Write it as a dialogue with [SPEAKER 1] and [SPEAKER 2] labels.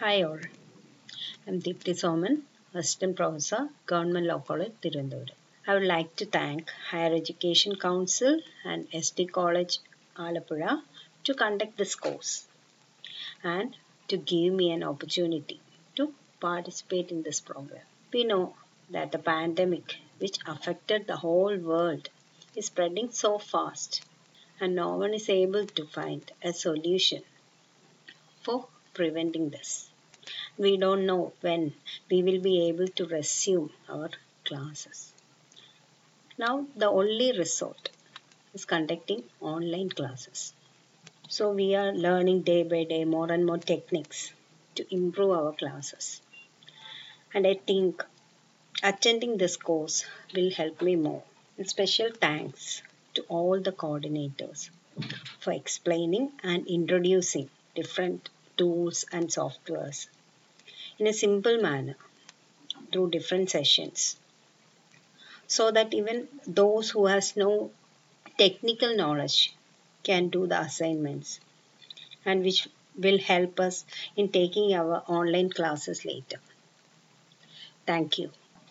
[SPEAKER 1] Hi all. I'm Deepthi Soman, Assistant Professor, Government Law College, Tirunelveli. I would like to thank Higher Education Council and SD College, Alappuzha to conduct this course and to give me an opportunity to participate in this program. We know that the pandemic, which affected the whole world, is spreading so fast and no one is able to find a solution for preventing this. We don't know when we will be able to resume our classes. Now, the only resort is conducting online classes. So, we are learning day by day more and more techniques to improve our classes. And I think attending this course will help me more. And special thanks to all the coordinators for explaining and introducing different tools and softwares in a simple manner through different sessions. So that even those who has no technical knowledge can do the assignments and which will help us in taking our online classes later. Thank you